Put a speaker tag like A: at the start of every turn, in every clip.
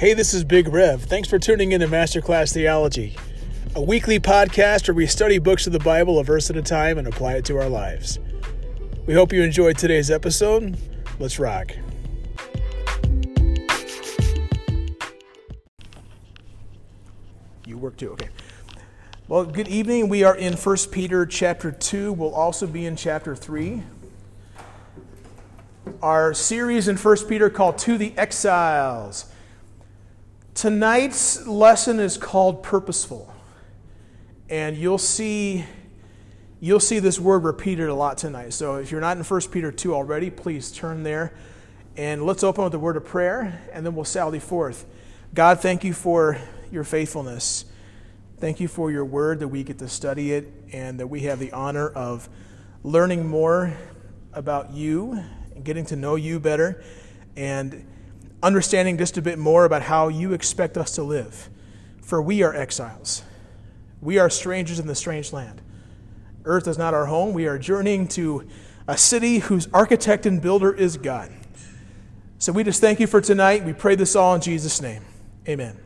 A: Hey, this is Big Rev. Thanks for tuning in to Masterclass Theology, a weekly podcast where we study books of the Bible a verse at a time and apply it to our lives. We hope you enjoyed today's episode. Let's rock. You work too, okay. Well, good evening. We are in 1 Peter chapter 2. We'll also be in chapter 3. Our series in 1 Peter called To the Exiles. Tonight's lesson is called purposeful. And you'll see you'll see this word repeated a lot tonight. So if you're not in 1 Peter 2 already, please turn there. And let's open with a word of prayer, and then we'll sally forth. God, thank you for your faithfulness. Thank you for your word that we get to study it and that we have the honor of learning more about you and getting to know you better and understanding just a bit more about how you expect us to live. For we are exiles, we are strangers in the strange land. Earth is not our home. We are journeying to a city whose architect and builder is God. So we just thank you for tonight. We pray this all in Jesus' name. Amen.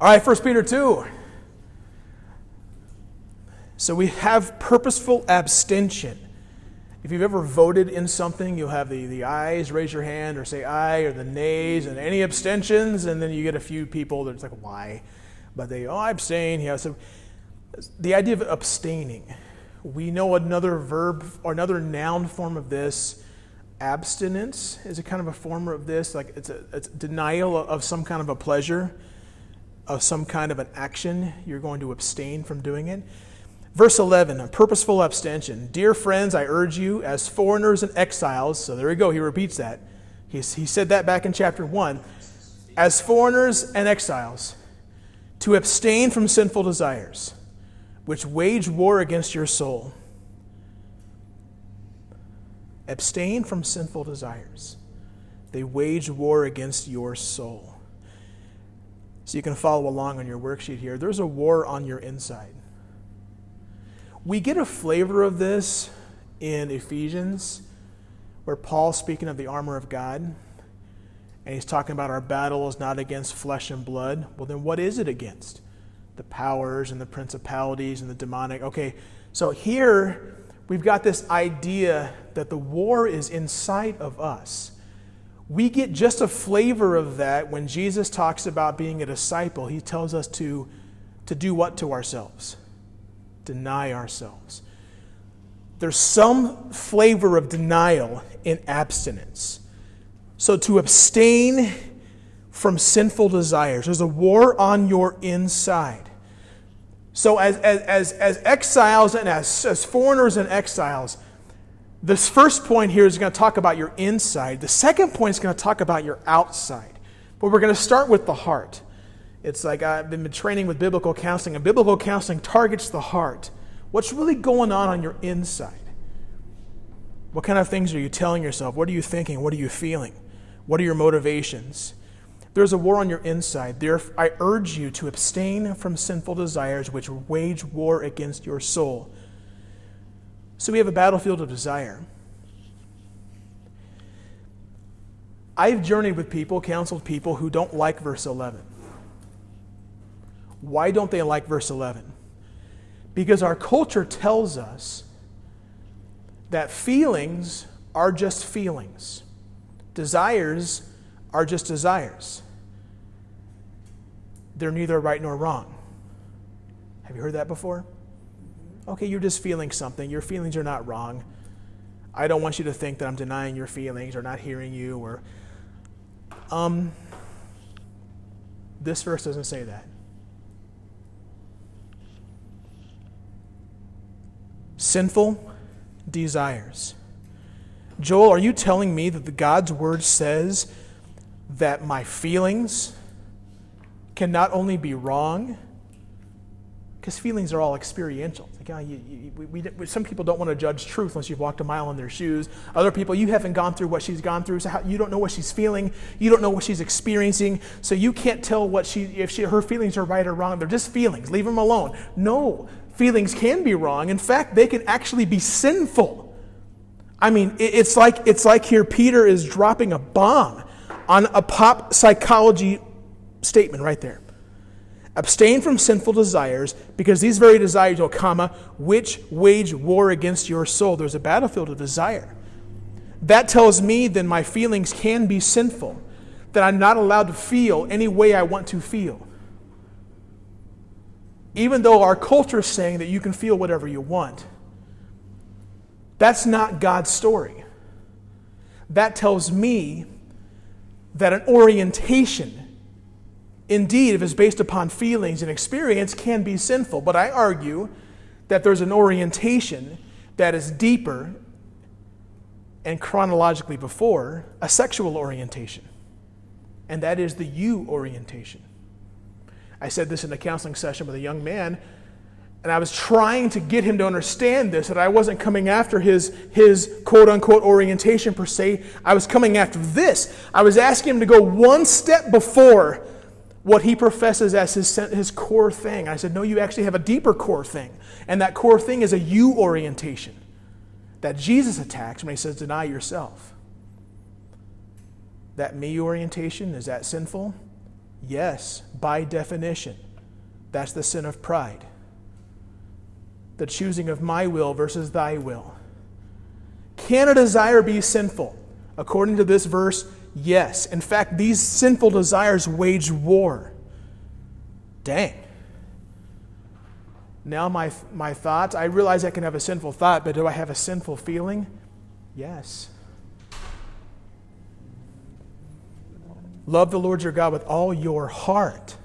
A: All right, 1 Peter 2. So we have purposeful abstention. If you've ever voted in something, you'll have the, the ayes, raise your hand, or say aye, or the nays, and any abstentions, and then you get a few people that's like, why? But they, oh, I abstain. Yeah, so the idea of abstaining. We know another verb or another noun form of this. Abstinence is a kind of a form of this, like it's a it's denial of some kind of a pleasure, of some kind of an action. You're going to abstain from doing it. Verse 11, a purposeful abstention. Dear friends, I urge you, as foreigners and exiles, so there we go, he repeats that. He, he said that back in chapter 1. As foreigners and exiles, to abstain from sinful desires, which wage war against your soul. Abstain from sinful desires. They wage war against your soul. So you can follow along on your worksheet here. There's a war on your inside. We get a flavor of this in Ephesians, where Paul's speaking of the armor of God, and he's talking about our battle is not against flesh and blood. Well, then what is it against? The powers and the principalities and the demonic. Okay, so here we've got this idea that the war is inside of us. We get just a flavor of that when Jesus talks about being a disciple. He tells us to, to do what to ourselves? Deny ourselves. There's some flavor of denial in abstinence. So to abstain from sinful desires, there's a war on your inside. So, as, as, as, exiles and as, as foreigners and exiles, this first point here is going to talk about your inside. The second point is going to talk about your outside. But we're going to start with the heart. It's like I've been training with biblical counseling, and biblical counseling targets the heart. What's really going on on your inside? What kind of things are you telling yourself? What are you thinking? What are you feeling? What are your motivations? There's a war on your inside. There, I urge you to abstain from sinful desires which wage war against your soul. So we have a battlefield of desire. I've journeyed with people, counseled people who don't like verse 11. Why don't they like verse 11? Because our culture tells us that feelings are just feelings, desires are just desires. They're neither right nor wrong. Have you heard that before? Okay, you're just feeling something. Your feelings are not wrong. I don't want you to think that I'm denying your feelings or not hearing you or um this verse doesn't say that. Sinful desires. Joel, are you telling me that the God's word says that my feelings can not only be wrong, because feelings are all experiential. Like, oh, you, you, we, we, some people don't want to judge truth unless you've walked a mile in their shoes. Other people, you haven't gone through what she's gone through, so how, you don't know what she's feeling. You don't know what she's experiencing, so you can't tell what she, if she, her feelings are right or wrong. They're just feelings. Leave them alone. No, feelings can be wrong. In fact, they can actually be sinful. I mean, it's like, it's like here Peter is dropping a bomb on a pop psychology statement right there. Abstain from sinful desires, because these very desires, oh, comma, which wage war against your soul. There's a battlefield of desire. That tells me then my feelings can be sinful, that I'm not allowed to feel any way I want to feel. Even though our culture is saying that you can feel whatever you want, that's not God's story. That tells me that an orientation indeed, if it's based upon feelings and experience, can be sinful. But I argue that there's an orientation that is deeper and chronologically before a sexual orientation, and that is the you orientation. I said this in a counseling session with a young man, and I was trying to get him to understand this that I wasn't coming after his, his quote unquote orientation per se. I was coming after this. I was asking him to go one step before what he professes as his, his core thing. I said, No, you actually have a deeper core thing. And that core thing is a you orientation that Jesus attacks when he says, Deny yourself. That me orientation, is that sinful? Yes, by definition. That's the sin of pride. The choosing of my will versus thy will. Can a desire be sinful? According to this verse, Yes. In fact, these sinful desires wage war. Dang. Now, my, my thoughts, I realize I can have a sinful thought, but do I have a sinful feeling? Yes. Love the Lord your God with all your heart.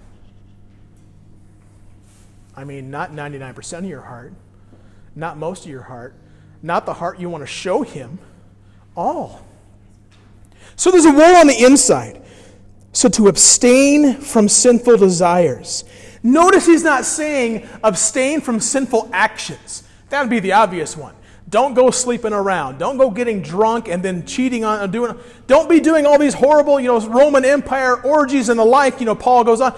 A: I mean, not 99% of your heart, not most of your heart, not the heart you want to show Him, all. So there's a war on the inside. So to abstain from sinful desires. Notice he's not saying abstain from sinful actions. That would be the obvious one. Don't go sleeping around. Don't go getting drunk and then cheating on doing. Don't be doing all these horrible, you know, Roman Empire orgies and the like. You know, Paul goes on.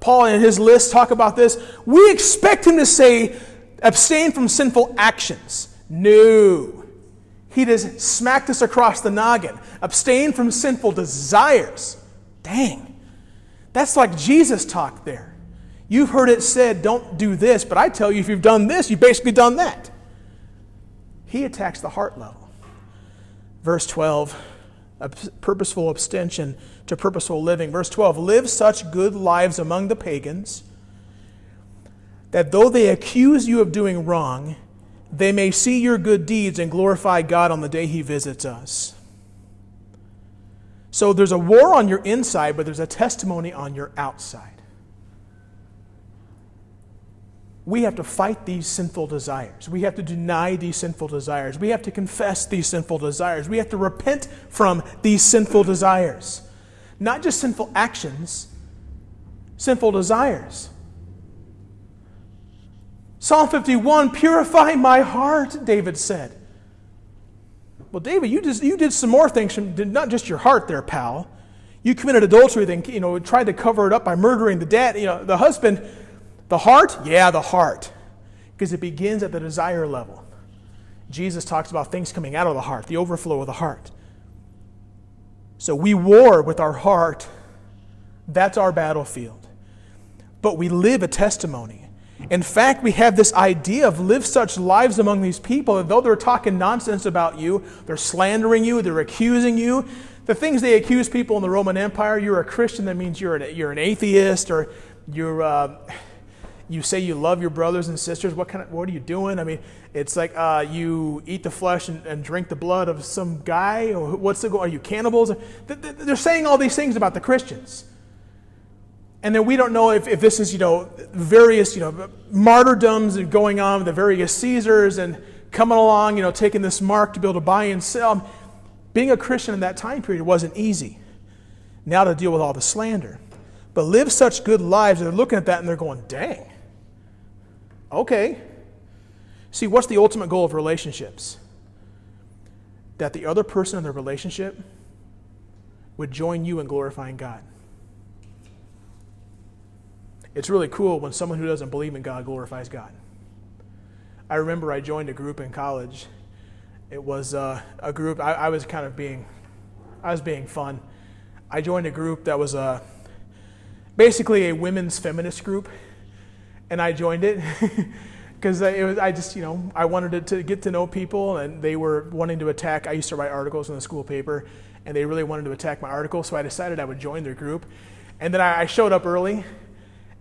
A: Paul in his list talk about this. We expect him to say abstain from sinful actions. No. He just smacked us across the noggin. Abstain from sinful desires. Dang. That's like Jesus talk there. You've heard it said, don't do this, but I tell you, if you've done this, you've basically done that. He attacks the heart level. Verse 12, a purposeful abstention to purposeful living. Verse 12, live such good lives among the pagans that though they accuse you of doing wrong, they may see your good deeds and glorify God on the day He visits us. So there's a war on your inside, but there's a testimony on your outside. We have to fight these sinful desires. We have to deny these sinful desires. We have to confess these sinful desires. We have to repent from these sinful desires. Not just sinful actions, sinful desires. Psalm 51 Purify my heart, David said. Well, David, you, just, you did some more things, not just your heart there, pal. You committed adultery, then you know, tried to cover it up by murdering the dad, you know, the husband. The heart? Yeah, the heart. Because it begins at the desire level. Jesus talks about things coming out of the heart, the overflow of the heart. So we war with our heart. That's our battlefield. But we live a testimony. In fact, we have this idea of live such lives among these people that though they're talking nonsense about you, they're slandering you, they're accusing you. The things they accuse people in the Roman Empire, you're a Christian, that means you're an, you're an atheist, or you're, uh, you say you love your brothers and sisters. What, kind of, what are you doing? I mean, it's like uh, you eat the flesh and, and, drink the blood of some guy, or what's the, are you cannibals? They're saying all these things about the Christians. And then we don't know if, if this is, you know, various, you know, martyrdoms going on with the various Caesars and coming along, you know, taking this mark to be able to buy and sell. Being a Christian in that time period wasn't easy. Now to deal with all the slander. But live such good lives, they're looking at that and they're going, dang. Okay. See, what's the ultimate goal of relationships? That the other person in the relationship would join you in glorifying God. It's really cool when someone who doesn't believe in God glorifies God. I remember I joined a group in college. It was uh, a group, I, I, was kind of being, I was being fun. I joined a group that was a, basically a women's feminist group, and I joined it. because I just, you know, I wanted to, to, get to know people, and they were wanting to attack. I used to write articles in the school paper, and they really wanted to attack my article, so I decided I would join their group. And then I, I showed up early,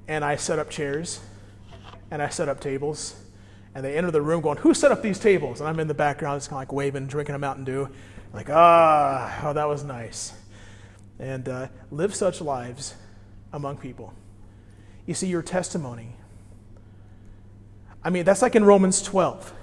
A: and I set up chairs, and I set up tables, and they enter the room going, "Who set up these tables?" And I'm in the background, just kind of like waving, drinking a Mountain Dew, like, ah, oh, that was nice. And uh, live such lives among people. You see, your testimony I mean, that's like in Romans 12.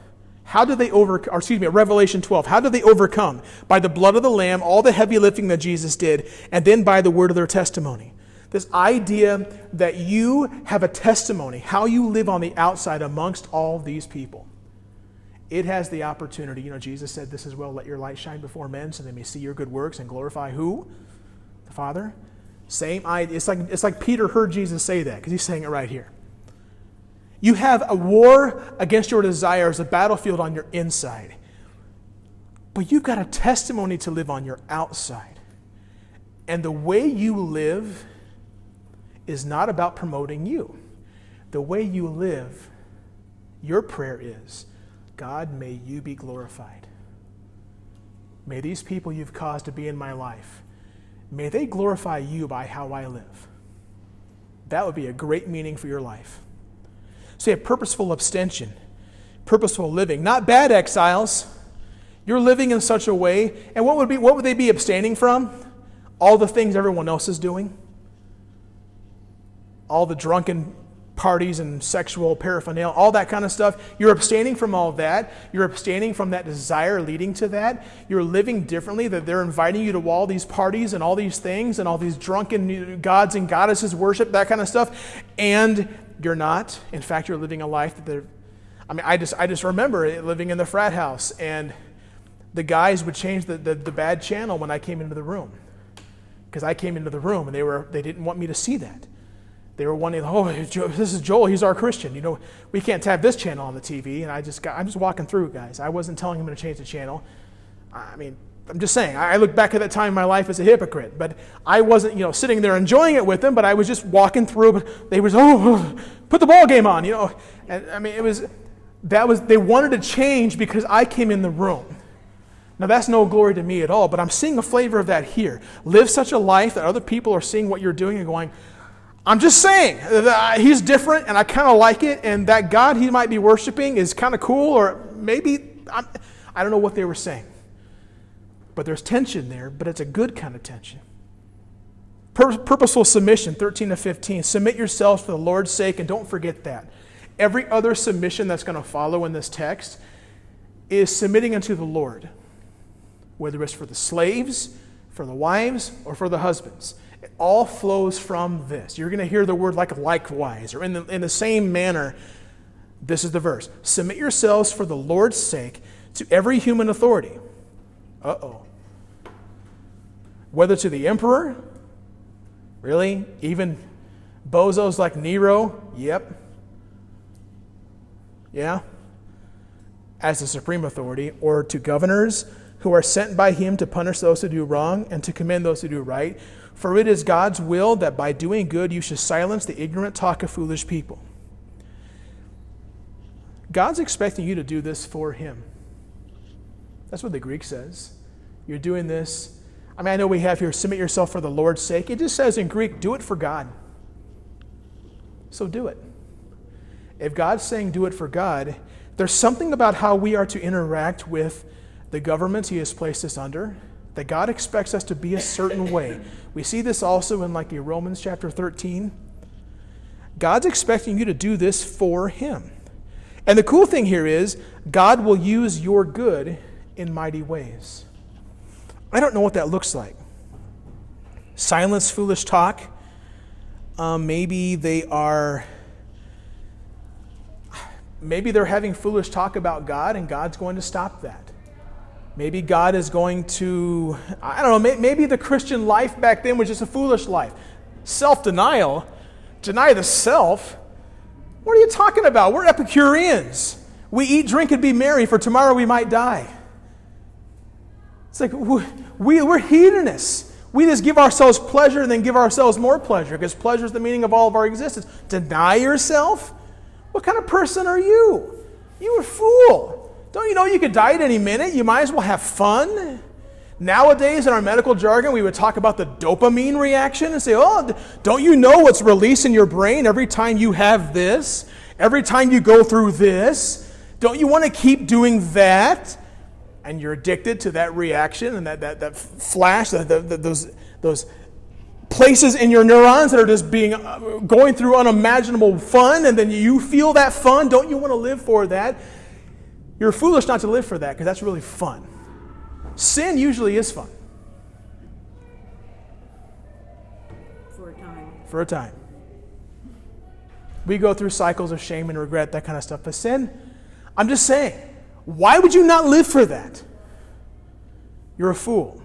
A: How did they overcome, excuse me, Revelation 12, how did they overcome? By the blood of the Lamb, all the heavy lifting that Jesus did, and then by the word of their testimony. This idea that you have a testimony, how you live on the outside amongst all these people. It has the opportunity, you know, Jesus said, This is well, let your light shine before men so they may see your good works and glorify who? The Father. Same idea. It's like, it's like Peter heard Jesus say that because he's saying it right here. You have a war against your desires, a battlefield on your inside. But you've got a testimony to live on your outside. And the way you live is not about promoting you. The way you live, your prayer is God, may you be glorified. May these people you've caused to be in my life, may they glorify you by how I live. That would be a great meaning for your life. Say a purposeful abstention, purposeful living, not bad exiles. You're living in such a way, and what would be what would they be abstaining from? All the things everyone else is doing. All the drunken parties and sexual paraphernalia, all that kind of stuff. You're abstaining from all that. You're abstaining from that desire leading to that. You're living differently, that they're inviting you to all these parties and all these things and all these drunken gods and goddesses worship, that kind of stuff. And you're not. In fact, you're living a life that they're. I mean, I just, I just remember living in the frat house, and the guys would change the, the, the bad channel when I came into the room. Because I came into the room and they, were, they didn't want me to see that. They were wanting, oh, this is Joel, he's our Christian. You know, we can't have this channel on the TV. And I just got, I'm just walking through, guys. I wasn't telling him to change the channel. I mean, I'm just saying, I look back at that time in my life as a hypocrite, but I wasn't, you know, sitting there enjoying it with them, but I was just walking through, but they was, oh, put the ball game on, you know. And I mean, it was, that was, they wanted to change because I came in the room. Now, that's no glory to me at all, but I'm seeing a flavor of that here. Live such a life that other people are seeing what you're doing and going, I'm just saying, he's different and I kind of like it, and that God he might be worshiping is kind of cool, or maybe, I'm, I don't know what they were saying. But there's tension there, but it's a good kind of tension. Pur- purposeful submission, 13 to 15. Submit yourselves for the Lord's sake, and don't forget that. Every other submission that's going to follow in this text is submitting unto the Lord, whether it's for the slaves, for the wives, or for the husbands. It all flows from this. You're going to hear the word like likewise, or in the, in the same manner. This is the verse Submit yourselves for the Lord's sake to every human authority uh oh. Whether to the emperor, really? Even bozos like Nero? Yep. Yeah. As the supreme authority, or to governors who are sent by him to punish those who do wrong and to commend those who do right. For it is God's will that by doing good you should silence the ignorant talk of foolish people. God's expecting you to do this for him. That's what the Greek says. You're doing this. I mean, I know we have here, submit yourself for the Lord's sake. It just says in Greek, do it for God. So do it. If God's saying do it for God, there's something about how we are to interact with the governments He has placed us under that God expects us to be a certain way. We see this also in like Romans chapter 13. God's expecting you to do this for Him. And the cool thing here is, God will use your good in mighty ways. I don't know what that looks like. Silence foolish talk. Um, maybe they are. Maybe they're having foolish talk about God, and God's going to stop that. Maybe God is going to, I don't know, maybe the Christian life back then was just a foolish life. Self denial, deny the self. What are you talking about? We're Epicureans. We eat, drink, and be merry, for tomorrow we might die. It's like we, we're hedonists. We just give ourselves pleasure and then give ourselves more pleasure because pleasure is the meaning of all of our existence. Deny yourself? What kind of person are you? You a fool. Don't you know you could die at any minute? You might as well have fun. Nowadays, in our medical jargon, we would talk about the dopamine reaction and say, Oh, don't you know what's released in your brain every time you have this? Every time you go through this? Don't you want to keep doing that? And you're addicted to that reaction and that, that, that flash, the, the, those, those places in your neurons that are just being uh, going through unimaginable fun, and then you feel that fun. Don't you want to live for that? You're foolish not to live for that because that's really fun. Sin usually is fun.
B: For a time.
A: For a time. We go through cycles of shame and regret, that kind of stuff. But sin, I'm just saying, why would you not live for that? You're a fool.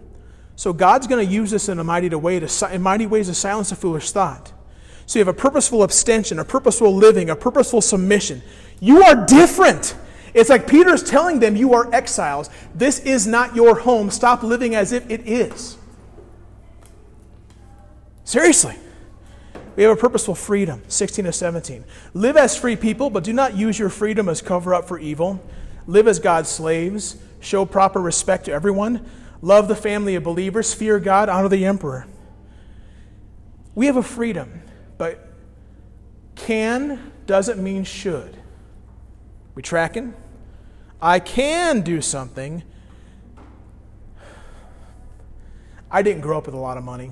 A: So God's going to use this in a mighty way to, in mighty ways to silence a foolish thought. So you have a purposeful abstention, a purposeful living, a purposeful submission. You are different. It's like Peter's telling them, You are exiles. This is not your home. Stop living as if it is. Seriously. We have a purposeful freedom, 16 to 17. Live as free people, but do not use your freedom as cover up for evil. Live as God's slaves. Show proper respect to everyone. Love the family of believers. Fear God. Honor the emperor. We have a freedom, but can doesn't mean should. We tracking? I can do something. I didn't grow up with a lot of money.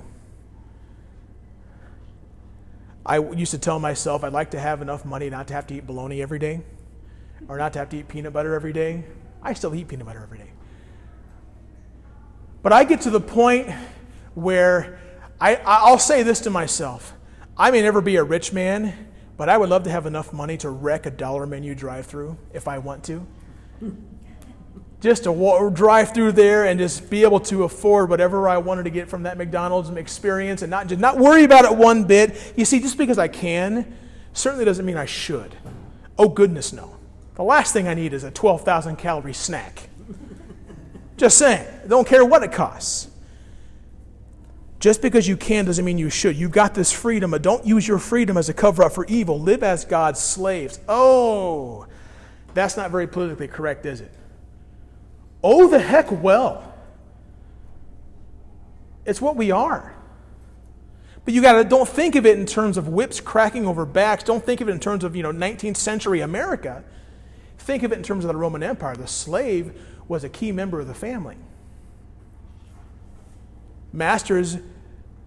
A: I used to tell myself I'd like to have enough money not to have to eat bologna every day or not to have to eat peanut butter every day. I still eat peanut butter every day. But I get to the point where I, I'll say this to myself I may never be a rich man, but I would love to have enough money to wreck a dollar menu drive through if I want to just to drive through there and just be able to afford whatever I wanted to get from that McDonald's experience and not, just not worry about it one bit. You see, just because I can certainly doesn't mean I should. Oh, goodness, no. The last thing I need is a 12,000 calorie snack. just saying. Don't care what it costs. Just because you can doesn't mean you should. You got this freedom, but don't use your freedom as a cover up for evil. Live as God's slaves. Oh, that's not very politically correct, is it? Oh, the heck well. It's what we are. But you got to don't think of it in terms of whips cracking over backs. Don't think of it in terms of, you know, 19th century America. Think of it in terms of the Roman Empire. The slave was a key member of the family. Masters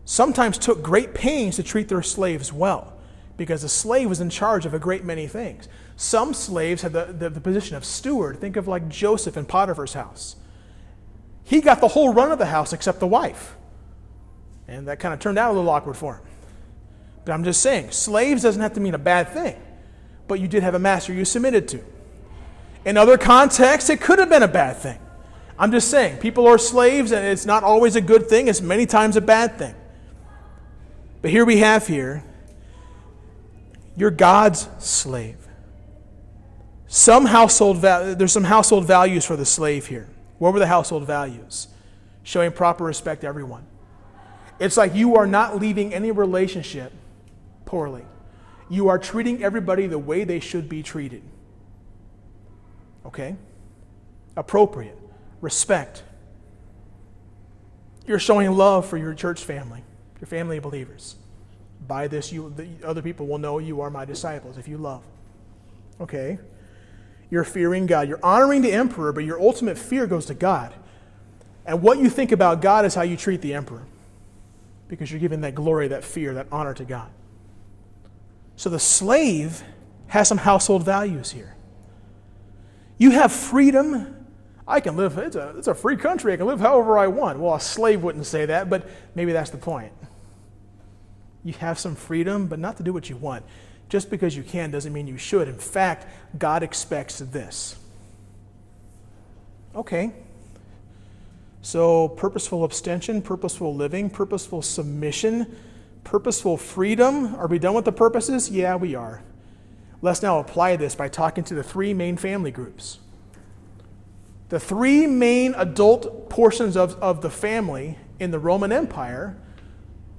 A: sometimes took great pains to treat their slaves well because the slave was in charge of a great many things. Some slaves had the, the, the, position of steward. Think of like Joseph in Potiphar's house. He got the whole run of the house except the wife. And that kind of turned out a little awkward for him. But I'm just saying, slaves doesn't have to mean a bad thing, but you did have a master you submitted to. In other contexts, it could have been a bad thing. I'm just saying, people are slaves, and it's not always a good thing, it's many times a bad thing. But here we have here, you're God's slave. Some household va- there's some household values for the slave here. What were the household values? Showing proper respect to everyone. It's like you are not leaving any relationship poorly. You are treating everybody the way they should be treated. Okay? Appropriate. Respect. You're showing love for your church family, your family of believers. By this, you, the other people will know you are my disciples if you love. Okay? You're fearing God. You're honoring the emperor, but your ultimate fear goes to God. And what you think about God is how you treat the emperor because you're giving that glory, that fear, that honor to God. So the slave has some household values here. You have freedom. I can live, it's a, it's a free country. I can live however I want. Well, a slave wouldn't say that, but maybe that's the point. You have some freedom, but not to do what you want. Just because you can doesn't mean you should. In fact, God expects this. Okay. So, purposeful abstention, purposeful living, purposeful submission, purposeful freedom. Are we done with the purposes? Yeah, we are. Let's now apply this by talking to the three main family groups. The three main adult portions of, of the family in the Roman Empire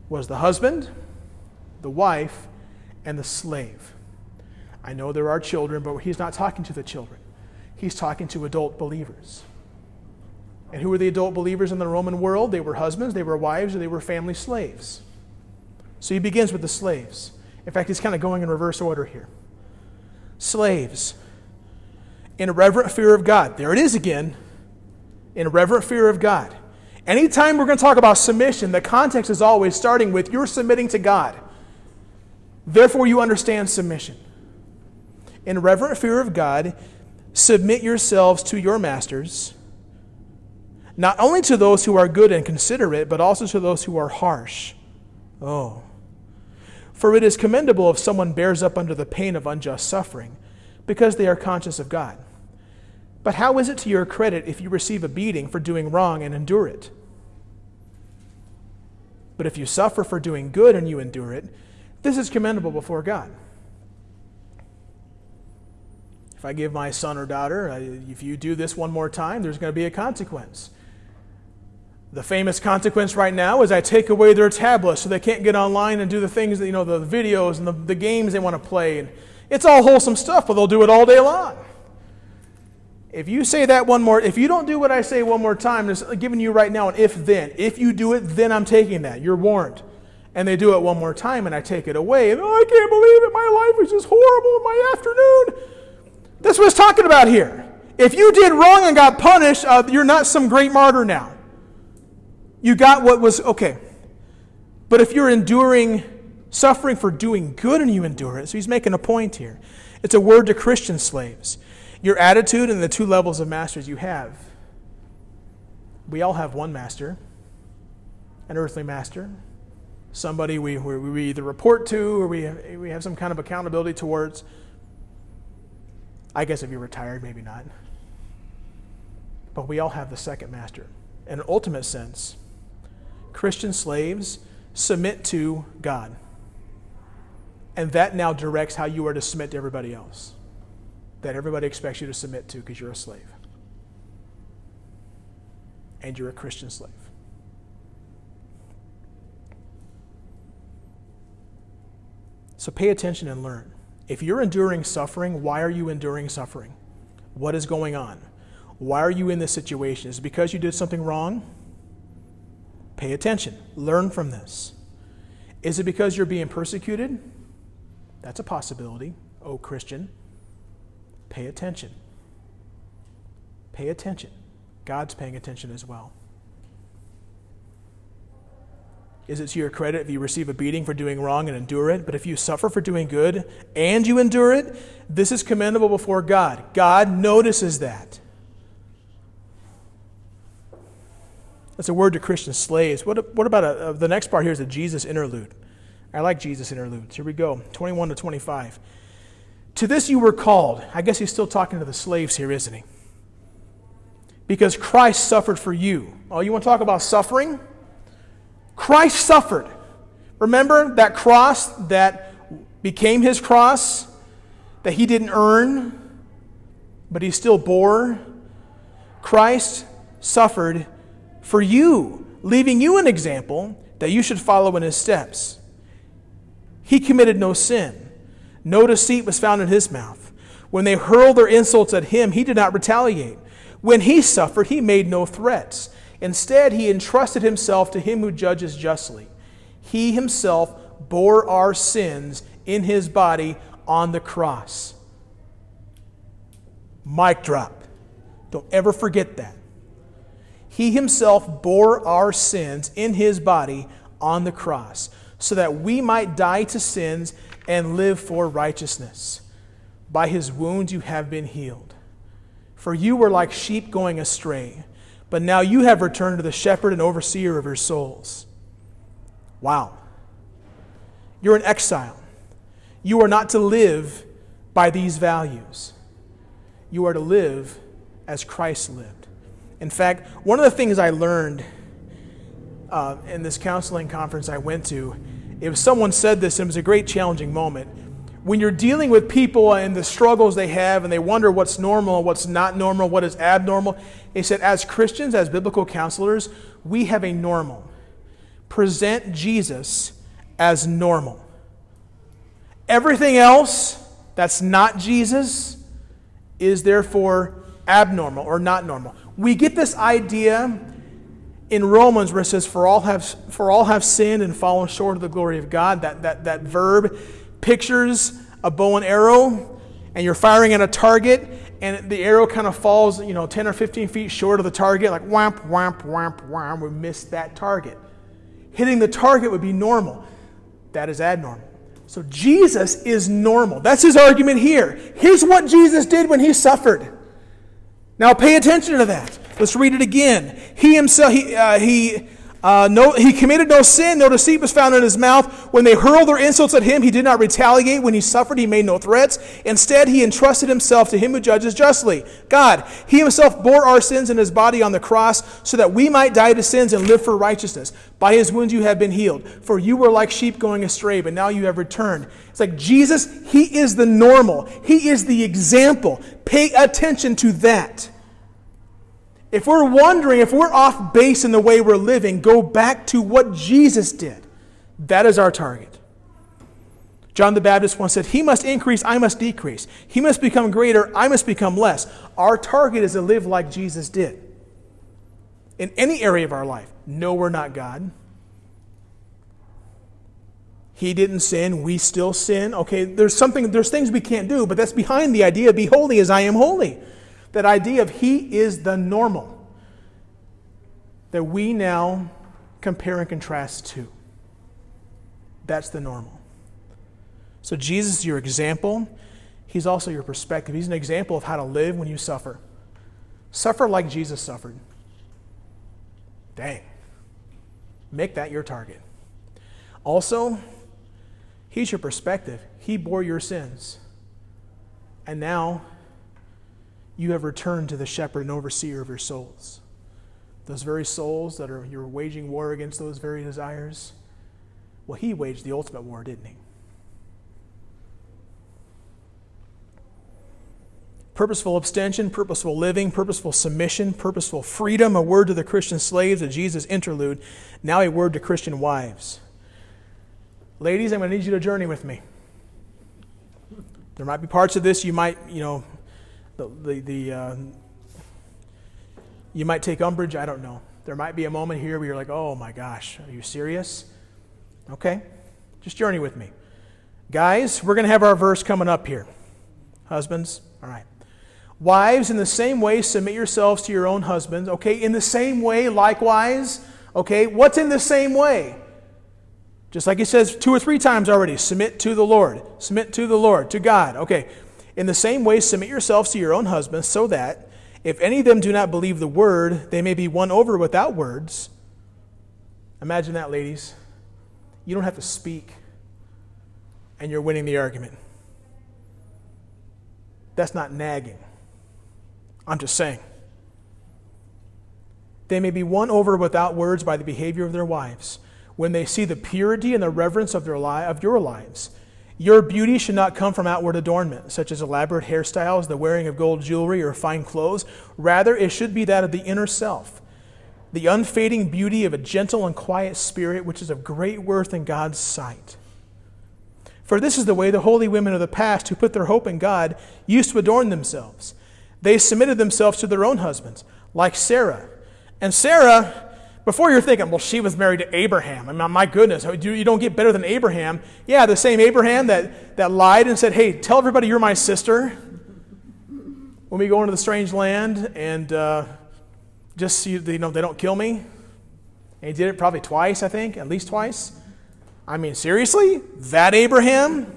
A: was the husband, the wife, and the slave. I know there are children, but he's not talking to the children. He's talking to adult believers. And who were the adult believers in the Roman world? They were husbands, they were wives, or they were family slaves. So he begins with the slaves. In fact, he's kind of going in reverse order here. Slaves, in a reverent fear of God. There it is again. In reverent fear of God. Anytime we're going to talk about submission, the context is always starting with you're submitting to God. Therefore, you understand submission. In reverent fear of God, submit yourselves to your masters, not only to those who are good and considerate, but also to those who are harsh. Oh. For it is commendable if someone bears up under the pain of unjust suffering, because they are conscious of God. But how is it to your credit if you receive a beating for doing wrong and endure it? But if you suffer for doing good and you endure it, this is commendable before God. If I give my son or daughter, if you do this one more time, there's going to be a consequence. The famous consequence right now is I take away their tablets so they can't get online and do the things that, you know, the videos and the, the games they want to play. And it's all wholesome stuff, but they'll do it all day long. If you say that one more, if you don't do what I say one more time, it's giving you right now an if then. If you do it, then I'm taking that. You're warned. And they do it one more time and I take it away. And oh, I can't believe it. My life is just horrible in my afternoon. That's what it's talking about here. If you did wrong and got punished, uh, you're not some great martyr now. You got what was okay. But if you're enduring suffering for doing good and you endure it, so he's making a point here. It's a word to Christian slaves your attitude and the two levels of masters you have. We all have one master, an earthly master, somebody we, we either report to or we have, we have some kind of accountability towards. I guess if you're retired, maybe not. But we all have the second master. In an ultimate sense, Christian slaves submit to God. And that now directs how you are to submit to everybody else that everybody expects you to submit to because you're a slave. And you're a Christian slave. So pay attention and learn. If you're enduring suffering, why are you enduring suffering? What is going on? Why are you in this situation? Is it because you did something wrong? Pay attention. Learn from this. Is it because you're being persecuted? That's a possibility, oh Christian. Pay attention. Pay attention. God's paying attention as well. Is it to your credit if you receive a beating for doing wrong and endure it? But if you suffer for doing good and you endure it, this is commendable before God. God notices that. That's a word to Christian slaves. What, what about a, uh, the next part here is a Jesus interlude. I like Jesus interludes. Here we go 21 to 25. To this you were called. I guess he's still talking to the slaves here, isn't he? Because Christ suffered for you. Oh, you want to talk about suffering? Christ suffered. Remember that cross that became his cross, that he didn't earn, but he still bore? Christ suffered for you, leaving you an example that you should follow in his steps. He committed no sin no deceit was found in his mouth. When they hurled their insults at him, he did not retaliate. When he suffered, he made no threats. Instead, he entrusted himself to him who judges justly. He himself bore our sins in his body on the cross. Mic drop. Don't ever forget that. He himself bore our sins in his body on the cross so that we might die to sins and live for righteousness. By his wounds you have been healed. For you were like sheep going astray, but now you have returned to the shepherd and overseer of your souls. Wow. You're an exile. You are not to live by these values. You are to live as Christ lived. In fact, one of the things I learned uh, in this counseling conference I went to if someone said this, and it was a great challenging moment. When you're dealing with people and the struggles they have, and they wonder what's normal what's not normal, what is abnormal, he said, as Christians, as biblical counselors, we have a normal. present Jesus as normal. Everything else that's not Jesus is therefore abnormal or not normal. We get this idea in Romans where it says, For all have, for all have sinned and fallen short of the glory of God. That, that, that verb pictures a bow and arrow, and you're firing at a target, and the arrow kind of falls, you know, 10 or 15 feet short of the target, like whamp, whamp, whamp, whamp, we missed that target. Hitting the target would be normal. That is abnormal. So Jesus is normal. That's his argument here. Here's what Jesus did when he suffered. Now pay attention to that. Let's read it again. He himself, he, uh, he uh, no, he committed no sin, no deceit was found in his mouth. When they hurled their insults at him, he did not retaliate. When he suffered, he made no threats. Instead, he entrusted himself to him who judges justly. God, he himself bore our sins in his body on the cross so that we might die to sins and live for righteousness. By his wounds you have been healed. For you were like sheep going astray, but now you have returned. It's like Jesus, he is the normal, he is the example. Pay attention to that. If we're wondering, if we're off base in the way we're living, go back to what Jesus did. That is our target. John the Baptist once said, He must increase, I must decrease. He must become greater, I must become less. Our target is to live like Jesus did. In any area of our life. No, we're not God. He didn't sin, we still sin. Okay, there's something, there's things we can't do, but that's behind the idea be holy as I am holy. That idea of He is the normal that we now compare and contrast to. That's the normal. So Jesus is your example. He's also your perspective. He's an example of how to live when you suffer. Suffer like Jesus suffered. Dang. Make that your target. Also, He's your perspective. He bore your sins. And now you have returned to the shepherd and overseer of your souls. Those very souls that are you're waging war against those very desires. Well, he waged the ultimate war, didn't he? Purposeful abstention, purposeful living, purposeful submission, purposeful freedom, a word to the Christian slaves, a Jesus interlude. Now a word to Christian wives. Ladies, I'm going to need you to journey with me. There might be parts of this you might, you know, the, the, the uh, you might take umbrage. I don't know. There might be a moment here where you're like, oh my gosh, are you serious? Okay, just journey with me. Guys, we're going to have our verse coming up here. Husbands, all right. Wives, in the same way, submit yourselves to your own husbands. Okay, in the same way, likewise. Okay, what's in the same way? Just like he says two or three times already submit to the Lord, submit to the Lord, to God. Okay, in the same way, submit yourselves to your own husbands, so that, if any of them do not believe the word, they may be won over without words. Imagine that, ladies. You don't have to speak, and you're winning the argument. That's not nagging. I'm just saying. They may be won over without words by the behavior of their wives when they see the purity and the reverence of, their li- of your lives your beauty should not come from outward adornment, such as elaborate hairstyles, the wearing of gold jewelry, or fine clothes. Rather, it should be that of the inner self, the unfading beauty of a gentle and quiet spirit, which is of great worth in God's sight. For this is the way the holy women of the past, who put their hope in God, used to adorn themselves. They submitted themselves to their own husbands, like Sarah. And Sarah before you're thinking, well, she was married to Abraham. I mean, my goodness, you don't get better than Abraham. Yeah, the same Abraham that, that lied and said, hey, tell everybody you're my sister when we go into the strange land and uh, just so you, you know, they don't kill me. And he did it probably twice, I think, at least twice. I mean, seriously? That Abraham?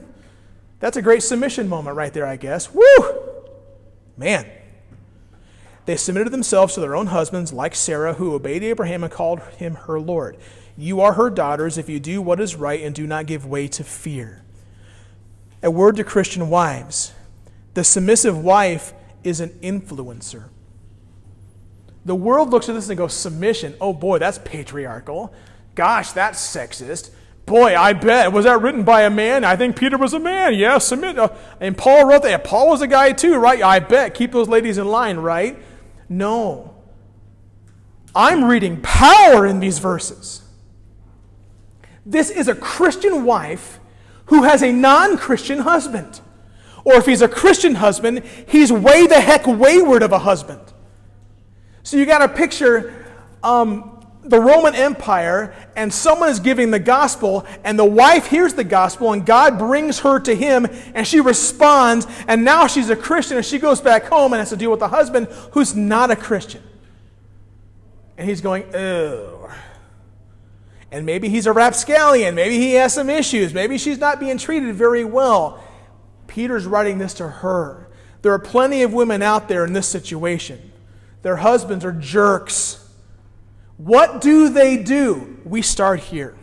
A: That's a great submission moment right there, I guess. Woo! Man. They submitted themselves to their own husbands, like Sarah, who obeyed Abraham and called him her Lord. You are her daughters if you do what is right and do not give way to fear. A word to Christian wives the submissive wife is an influencer. The world looks at this and goes, Submission, oh boy, that's patriarchal. Gosh, that's sexist. Boy, I bet. Was that written by a man? I think Peter was a man. Yeah, submit. Uh, and Paul wrote that. Paul was a guy too, right? I bet. Keep those ladies in line, right? No. I'm reading power in these verses. This is a Christian wife who has a non Christian husband. Or if he's a Christian husband, he's way the heck wayward of a husband. So you got a picture um, the Roman Empire, and someone is giving the gospel, and the wife hears the gospel, and God brings her to him, and she responds, and now she's a Christian, and she goes back home and has to deal with the husband who's not a Christian. And he's going, ew. And maybe he's a rapscallion. Maybe he has some issues. Maybe she's not being treated very well. Peter's writing this to her. There are plenty of women out there in this situation. Their husbands are jerks what do they do? We start here.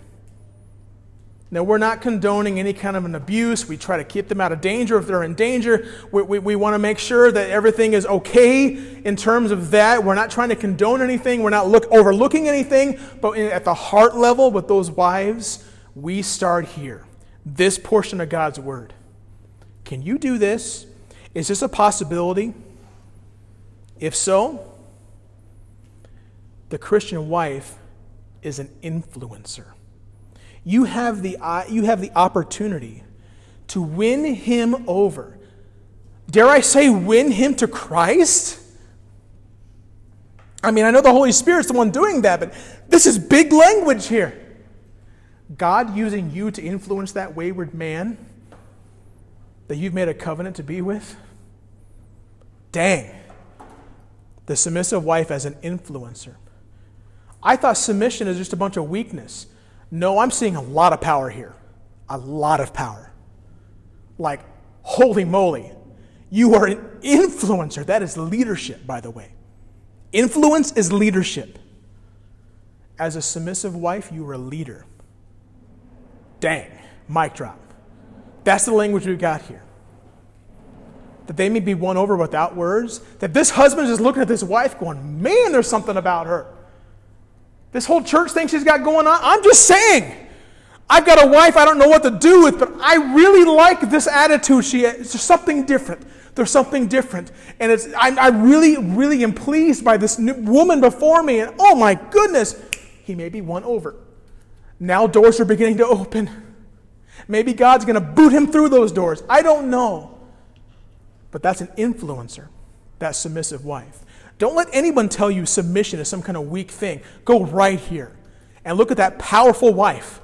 A: Now, we're not condoning any kind of an abuse. We try to keep them out of danger if they're in danger. We, we, we, want to make sure that everything is okay in terms of that. We're not trying to condone anything. We're not look, overlooking anything. But at the heart level with those wives, we start here. This portion of God's Word. Can you do this? Is this a possibility? If so, the Christian wife is an influencer. You have the, uh, you have the opportunity to win him over. Dare I say, win him to Christ? I mean, I know the Holy Spirit's the one doing that, but this is big language here. God using you to influence that wayward man that you've made a covenant to be with? Dang. The submissive wife as an influencer. I thought submission is just a bunch of weakness. No, I'm seeing a lot of power here. A lot of power. Like, holy moly. You are an influencer. That is leadership, by the way. Influence is leadership. As a submissive wife, you are a leader. Dang, mic drop. That's the language we've got here. That they may be won over without words. That this husband is looking at this wife going, man, there's something about her. This whole church thing she's got going on. I'm just saying. I've got a wife I don't know what to do with, but I really like this attitude. She, there's something different. There's something different. And it's, I, I really, really am pleased by this woman before me. And oh my goodness, he may be won over. Now doors are beginning to open. Maybe God's going to boot him through those doors. I don't know. But that's an influencer, that submissive wife. Don't let anyone tell you submission is some kind of weak thing. Go right here and look at that powerful wife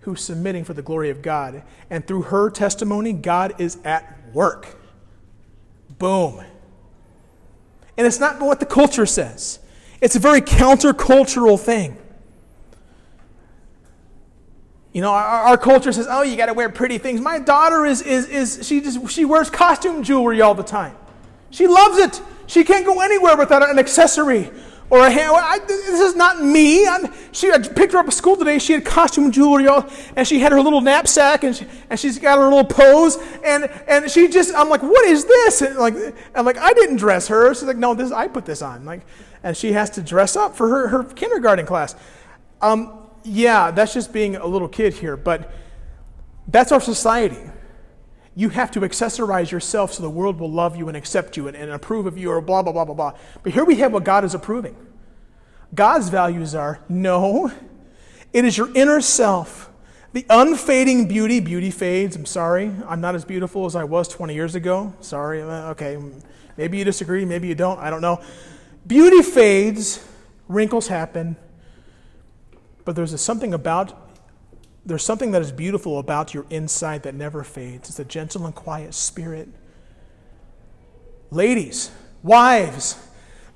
A: who's submitting for the glory of God. And through her testimony, God is at work. Boom. And it's not what the culture says, it's a very countercultural thing. You know, our, our culture says, oh, you got to wear pretty things. My daughter is, is, is she, just, she wears costume jewelry all the time. She loves it. She can't go anywhere without an accessory or a hand. I, this is not me. I'm, she, I picked her up at school today. She had costume jewelry, all, and she had her little knapsack, and, she, and she's got her little pose. And, and she just, I'm like, what is this? And like, I'm like, I didn't dress her. She's like, no, this I put this on. Like, and she has to dress up for her, her kindergarten class. Um, yeah, that's just being a little kid here, but that's our society you have to accessorize yourself so the world will love you and accept you and, and approve of you or blah, blah, blah, blah, blah. But here we have what God is approving. God's values are no, it is your inner self. The unfading beauty, beauty fades. I'm sorry. I'm not as beautiful as I was 20 years ago. Sorry. Uh, okay. Maybe you disagree. Maybe you don't. I don't know. Beauty fades. Wrinkles happen. But there's something about there's something that is beautiful about your inside that never fades. It's a gentle and quiet spirit. Ladies, wives,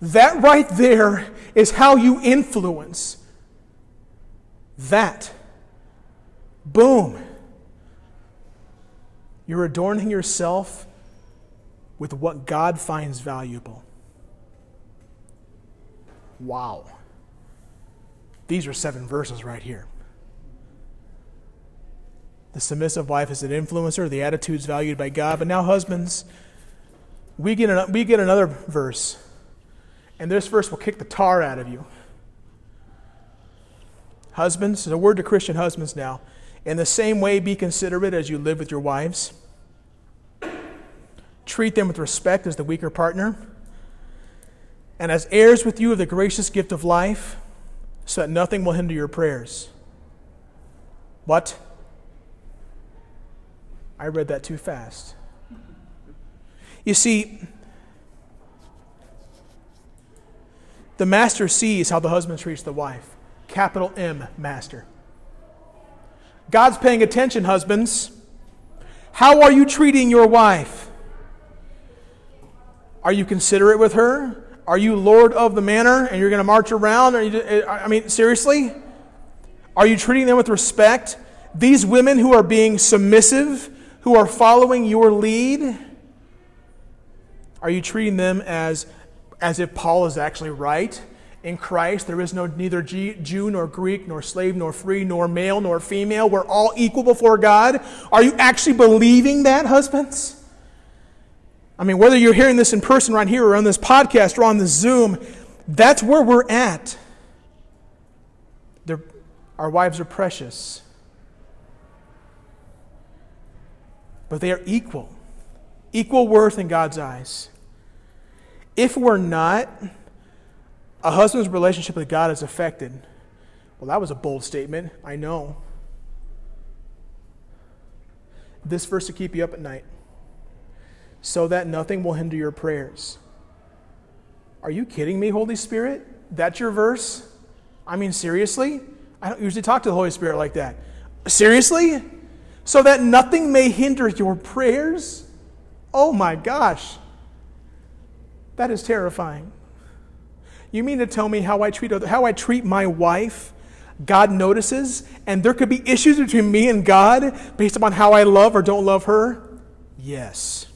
A: that right there is how you influence. That. Boom. You're adorning yourself with what God finds valuable. Wow. These are seven verses right here. The submissive wife is an influencer. The attitude's valued by God. But now, husbands, we get, an, we get another verse. And this verse will kick the tar out of you. Husbands, a word to Christian husbands now. In the same way, be considerate as you live with your wives. Treat them with respect as the weaker partner. And as heirs with you of the gracious gift of life, so that nothing will hinder your prayers. What? I read that too fast. You see, the master sees how the husband treats the wife. Capital M, master. God's paying attention, husbands. How are you treating your wife? Are you considerate with her? Are you Lord of the manor and you're going to march around? You, I mean, seriously? Are you treating them with respect? These women who are being submissive, who are following your lead, are you treating them as, as if Paul is actually right? In Christ, there is no neither Jew nor Greek, nor slave nor free, nor male nor female. We're all equal before God. Are you actually believing that, husbands? I mean, whether you're hearing this in person right here or on this podcast or on the Zoom, that's where we're at. They're, our wives are precious, but they are equal, equal worth in God's eyes. If we're not, a husband's relationship with God is affected. Well, that was a bold statement. I know. This verse to keep you up at night so that nothing will hinder your prayers. Are you kidding me, Holy Spirit? That's your verse? I mean, seriously? I don't usually talk to the Holy Spirit like that. Seriously? So that nothing may hinder your prayers? Oh my gosh. That is terrifying. You mean to tell me how I treat other, how I treat my wife? God notices, and there could be issues between me and God based upon how I love or don't love her? Yes.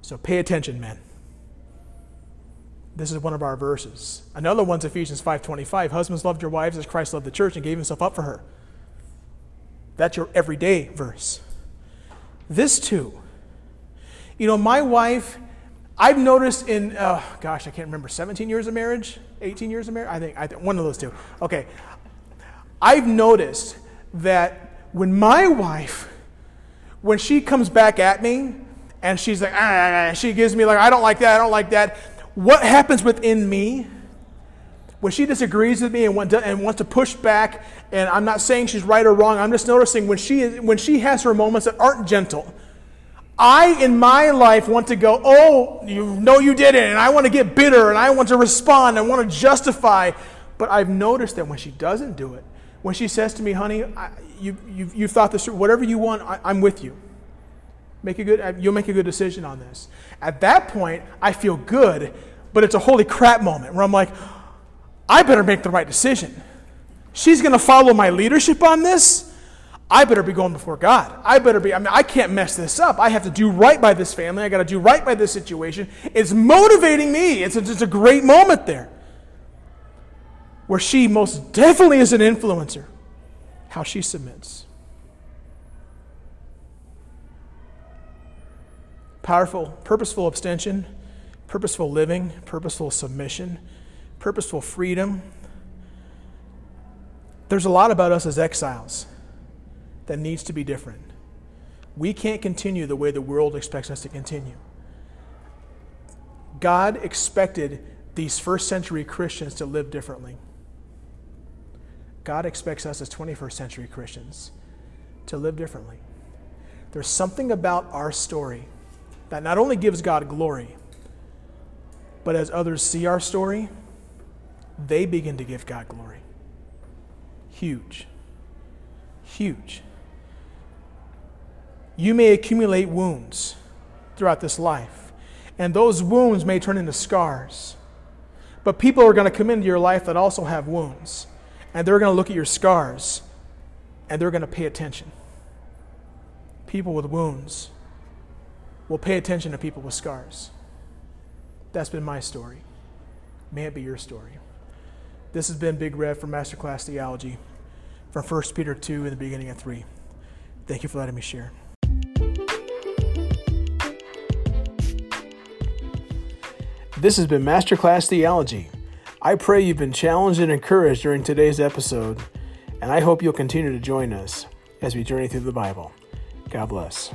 A: So pay attention, men. This is one of our verses. Another one's Ephesians 5:25. Husbands loved your wives as Christ loved the church and gave himself up for her. That's your everyday verse. This too. You know, my wife, I've noticed in, uh, gosh, I can't remember, 17 years of marriage, 18 years of marriage. I think, I think one of those two. Okay, I've noticed that when my wife, when she comes back at me, and she's like, ah, she gives me like, I don't like that, I don't like that. What happens within me when she disagrees with me and, want to, and wants to push back? And I'm not saying she's right or wrong. I'm just noticing when she when she has her moments that aren't gentle. I, in my life, want to go, oh, you know you did it, and I want to get bitter, and I want to respond, I want to justify. But I've noticed that when she doesn't do it, when she says to me, honey, I, you, you, you thought this, whatever you want, I, I'm with you. Make a good, uh, you'll make a good decision on this. At that point, I feel good, but it's a holy crap moment where I'm like, I better make the right decision. She's going to follow my leadership on this. I better be going before God. I better be, I mean, I can't mess this up. I have to do right by this family. I got to do right by this situation. It's motivating me. It's a, it's a great moment there where she most definitely is an influencer. How she submits. Powerful, purposeful abstention, purposeful living, purposeful submission, purposeful freedom. There's a lot about us as exiles that needs to be different. We can't continue the way the world expects us to continue. God expected these first century Christians to live differently. God expects us as 21st century Christians to live differently. There's something about our story that not only gives God glory, but as others see our story, they begin to give God glory. Huge. Huge. You may accumulate wounds throughout this life, and those wounds may turn into scars. But people are going to come into your life that also have wounds, and they're going to look at your scars, and they're going to pay attention. People with wounds will pay attention to people with scars. That's been my story. May it be your story. This has been Big Rev from Masterclass Theology from 1 Peter 2 in the beginning of 3. Thank you for letting me share. This has been Masterclass Theology. I pray you've been challenged and encouraged during today's episode, and I hope you'll continue to join us as we journey through the Bible. God bless.